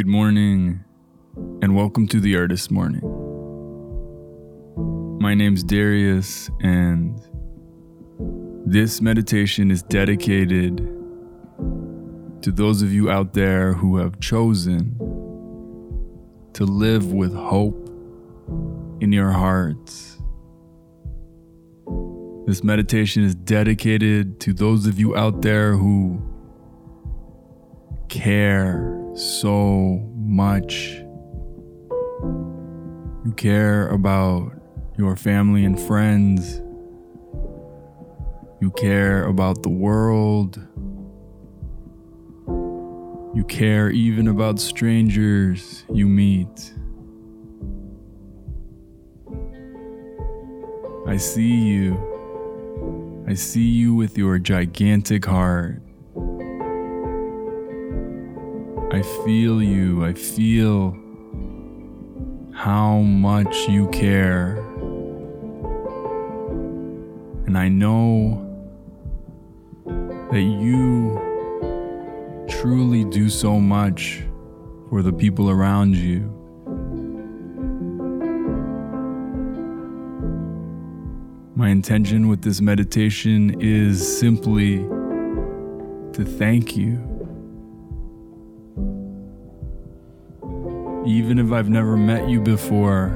Good morning, and welcome to the Artist Morning. My name's Darius, and this meditation is dedicated to those of you out there who have chosen to live with hope in your hearts. This meditation is dedicated to those of you out there who care so much. You care about your family and friends. You care about the world. You care even about strangers you meet. I see you. I see you with your gigantic heart. I feel you. I feel how much you care. And I know that you truly do so much for the people around you. My intention with this meditation is simply to thank you. Even if I've never met you before,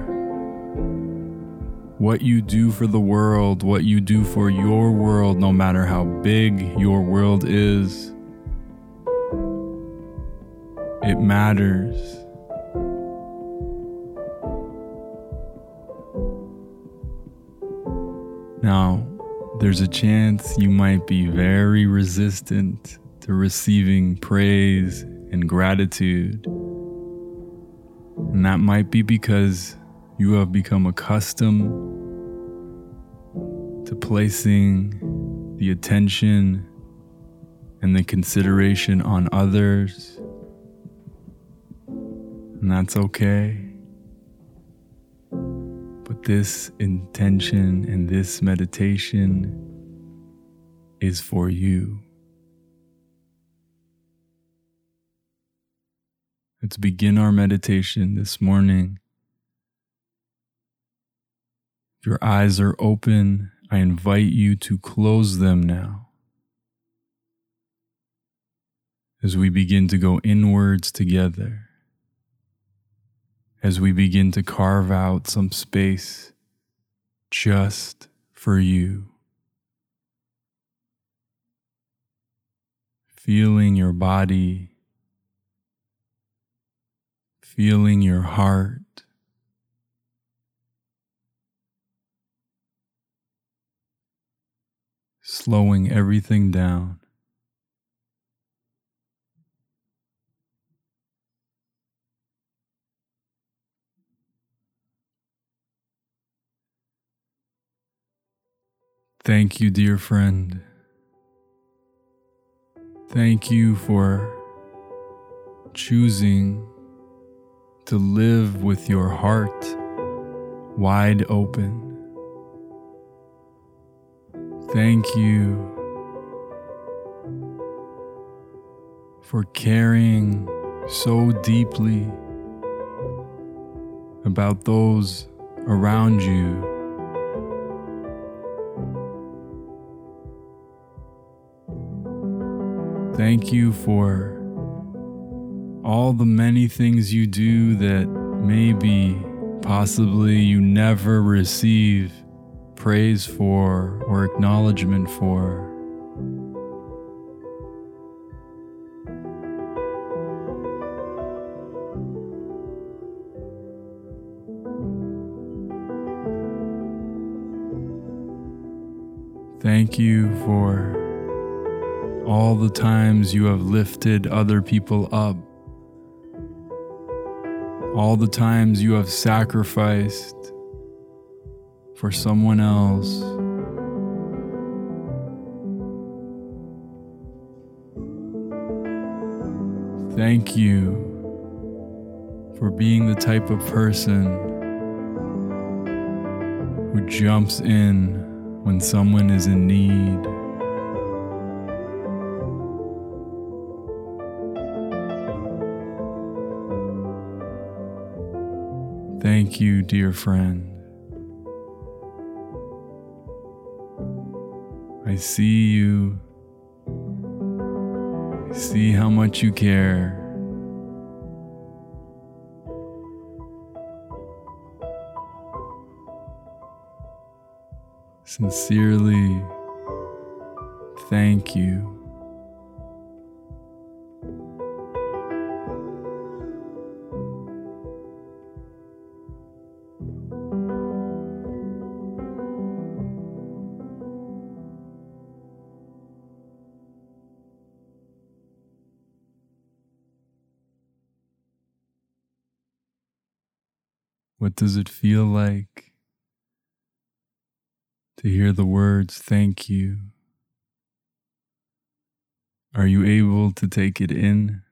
what you do for the world, what you do for your world, no matter how big your world is, it matters. Now, there's a chance you might be very resistant to receiving praise and gratitude. And that might be because you have become accustomed to placing the attention and the consideration on others. And that's okay. But this intention and this meditation is for you. Let's begin our meditation this morning. If your eyes are open, I invite you to close them now. As we begin to go inwards together, as we begin to carve out some space just for you. Feeling your body feeling your heart. Slowing everything down. Thank you, dear friend. Thank you for choosing to live with your heart wide open. Thank you for caring so deeply about those around you. Thank you for all the many things you do that maybe, possibly, you never receive praise for or acknowledgement for. Thank you for all the times you have lifted other people up all the times you have sacrificed for someone else. Thank you for being the type of person who jumps in when someone is in need. Thank you, dear friend. I see you. I see how much you care. Sincerely, thank you. What does it feel like to hear the words thank you? Are you able to take it in?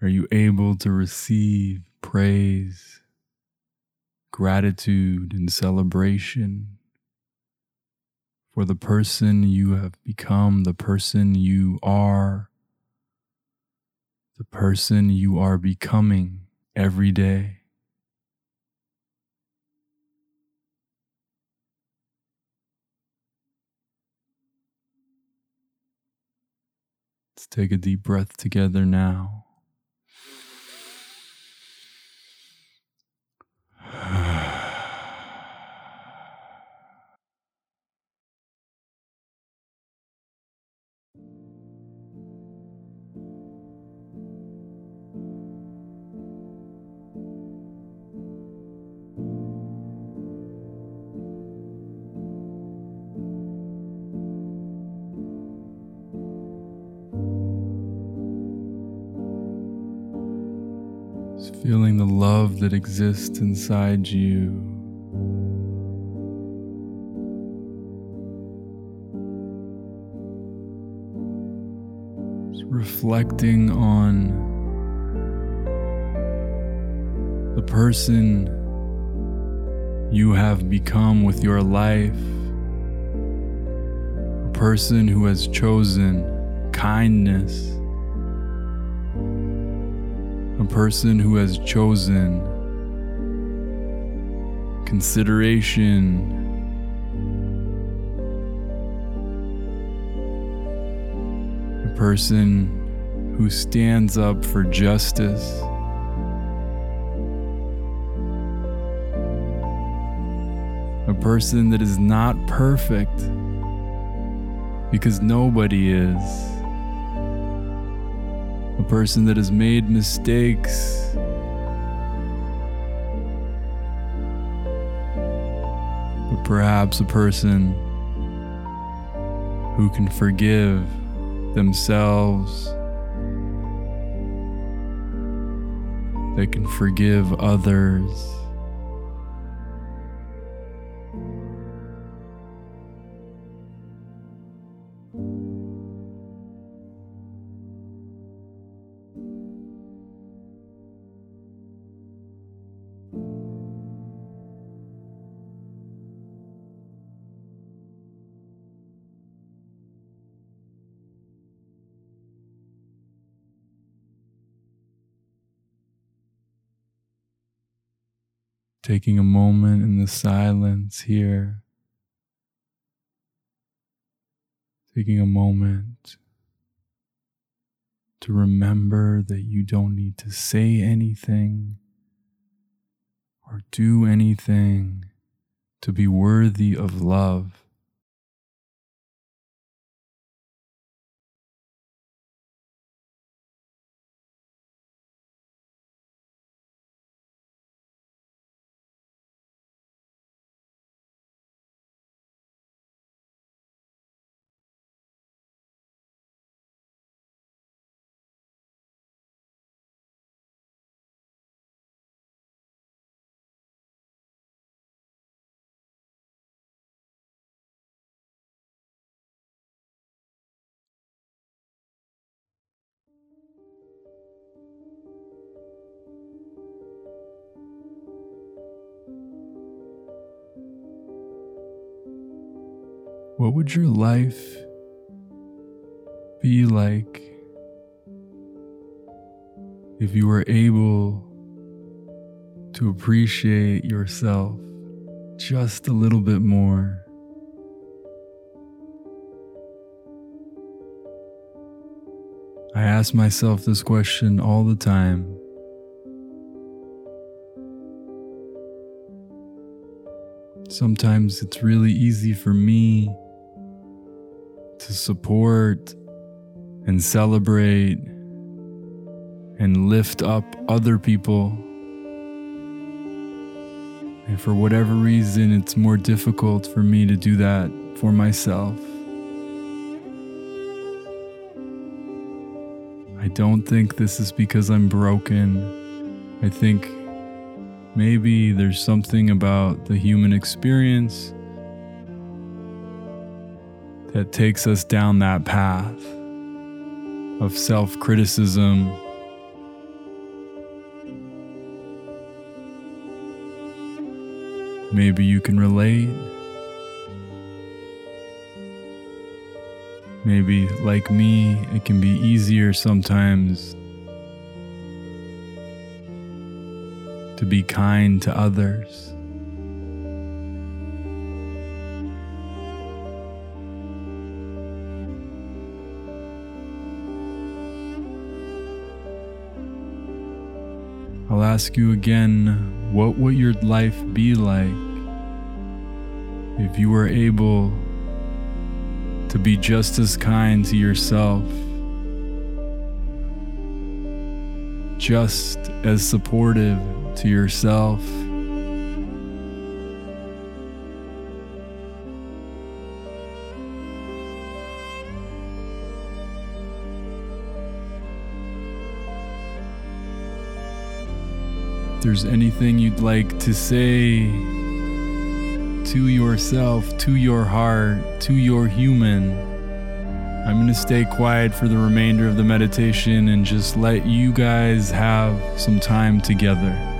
Are you able to receive praise, gratitude, and celebration for the person you have become, the person you are? The person you are becoming every day. Let's take a deep breath together now. Love that exists inside you. Reflecting on the person you have become with your life, a person who has chosen kindness a person who has chosen consideration. A person who stands up for justice. A person that is not perfect because nobody is a person that has made mistakes. But perhaps a person who can forgive themselves, they can forgive others. Taking a moment in the silence here, taking a moment to remember that you don't need to say anything or do anything to be worthy of love. What would your life be like if you were able to appreciate yourself just a little bit more. I ask myself this question all the time. Sometimes it's really easy for me to support and celebrate and lift up other people. And for whatever reason, it's more difficult for me to do that for myself. I don't think this is because I'm broken. I think maybe there's something about the human experience that takes us down that path of self criticism. Maybe you can relate. Maybe, like me, it can be easier sometimes to be kind to others. Ask you again what would your life be like if you were able to be just as kind to yourself, just as supportive to yourself? There's anything you'd like to say to yourself, to your heart, to your human, I'm going to stay quiet for the remainder of the meditation and just let you guys have some time together.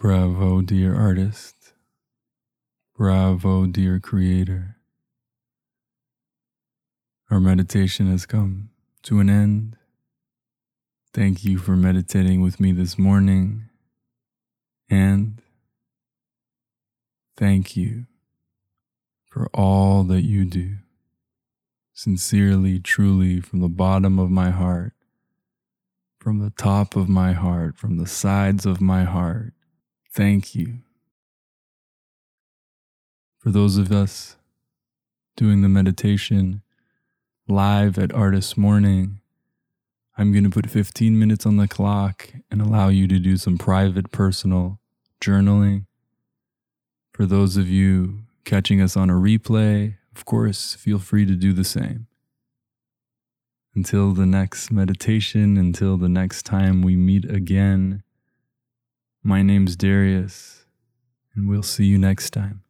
Bravo, dear artist. Bravo, dear creator. Our meditation has come to an end. Thank you for meditating with me this morning. And thank you for all that you do. sincerely, truly, from the bottom of my heart, from the top of my heart, from the sides of my heart, thank you. For those of us doing the meditation live at Artist Morning, I'm going to put 15 minutes on the clock and allow you to do some private, personal journaling. For those of you catching us on a replay, of course, feel free to do the same. Until the next meditation, until the next time we meet again, my name's Darius, and we'll see you next time.